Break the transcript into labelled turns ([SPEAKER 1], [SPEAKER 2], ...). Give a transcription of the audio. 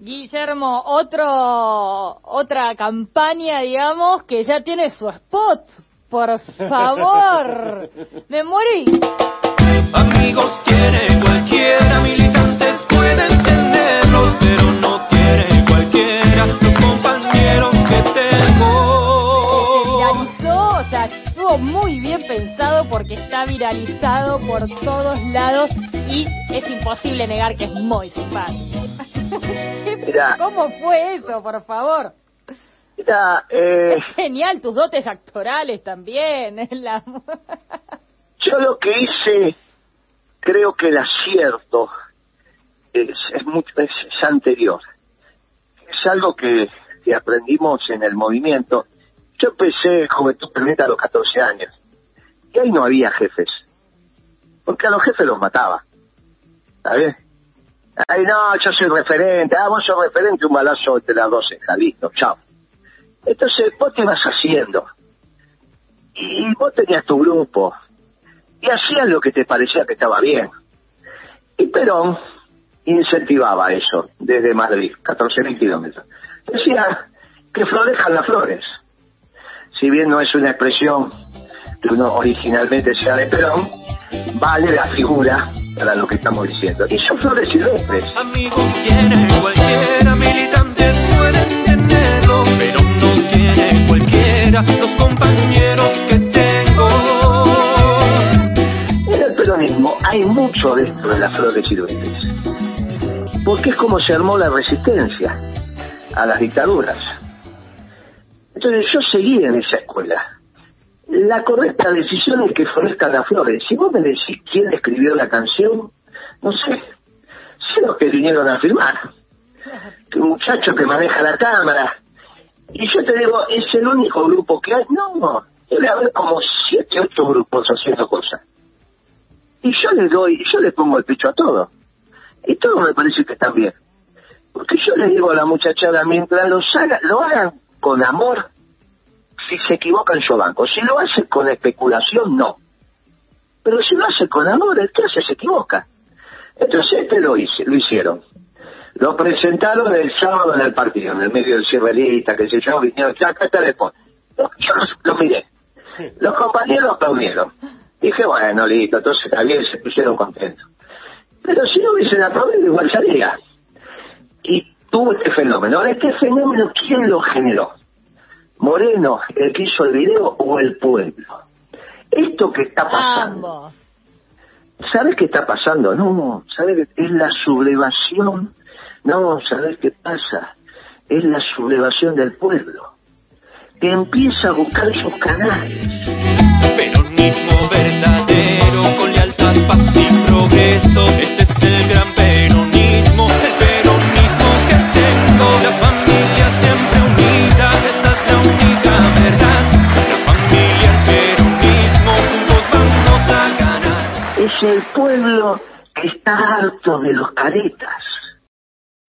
[SPEAKER 1] Guillermo, otro, otra campaña, digamos, que ya tiene su spot. Por favor, me morí.
[SPEAKER 2] Amigos tiene cualquiera, militantes pueden tenerlos, pero no tiene cualquiera los compañeros que tengo.
[SPEAKER 1] Se viralizó, o sea, estuvo muy bien pensado porque está viralizado por todos lados y es imposible negar que es muy simpático.
[SPEAKER 3] Mira.
[SPEAKER 1] ¿Cómo fue eso, por favor?
[SPEAKER 3] Mira, eh,
[SPEAKER 1] Es genial, tus dotes actorales también. la-
[SPEAKER 3] yo lo que hice, creo que el acierto es, es, mucho, es, es anterior. Es algo que, que aprendimos en el movimiento. Yo empecé Juventud Planeta a los 14 años. Y ahí no había jefes. Porque a los jefes los mataba. ¿Sabes? Ay, no, yo soy referente. Ah, vos sos referente, un balazo de las 12. listo, chao. Entonces vos te vas haciendo. Y vos tenías tu grupo. Y hacías lo que te parecía que estaba bien. Y Perón incentivaba eso desde Madrid, 14.000 kilómetros. Decía que florezcan las flores. Si bien no es una expresión que uno originalmente sea de Perón, vale la figura para lo que estamos diciendo. Y son flores silvestres.
[SPEAKER 2] Amigos tiene cualquiera, militantes pueden tenerlo, pero no tiene cualquiera los compañeros que tengo.
[SPEAKER 3] En el peronismo hay mucho dentro de las flores silvestres. Porque es como se armó la resistencia a las dictaduras. Entonces yo seguí en esa escuela. La correcta decisión es que florezcan las flores. Si vos me decís quién escribió la canción, no sé. Sé los que vinieron a filmar. Que un muchacho que maneja la cámara. Y yo te digo, ¿es el único grupo que hay? No, debe haber como siete, ocho grupos haciendo cosas. Y yo le doy, yo le pongo el pecho a todo. Y todo me parece que está bien. Porque yo le digo a la muchachada, mientras los haga, lo hagan con amor, si se equivocan yo banco. Si lo hacen con especulación, no. Pero si lo hace con amor, el que hace se equivoca. Entonces este lo, hice, lo hicieron. Lo presentaron el sábado en el partido, en el medio del cierrelista, que se yo, vinieron, ya acá está el spot. Yo los, los miré. Los compañeros aplaudieron. Dije, bueno, listo, entonces bien, se pusieron contentos. Pero si no hubiesen aplaudido, igual salía. Y tuvo este fenómeno. Ahora, este fenómeno, ¿quién lo generó? Moreno, el que hizo el video, o el pueblo. Esto que está pasando. ¿Sabes qué está pasando? No, ¿sabes qué? Es la sublevación. No, ¿sabes qué pasa? Es la sublevación del pueblo. Que empieza a buscar sus canales.
[SPEAKER 2] Peronismo verdadero,
[SPEAKER 3] Es el pueblo que está harto de los caretas.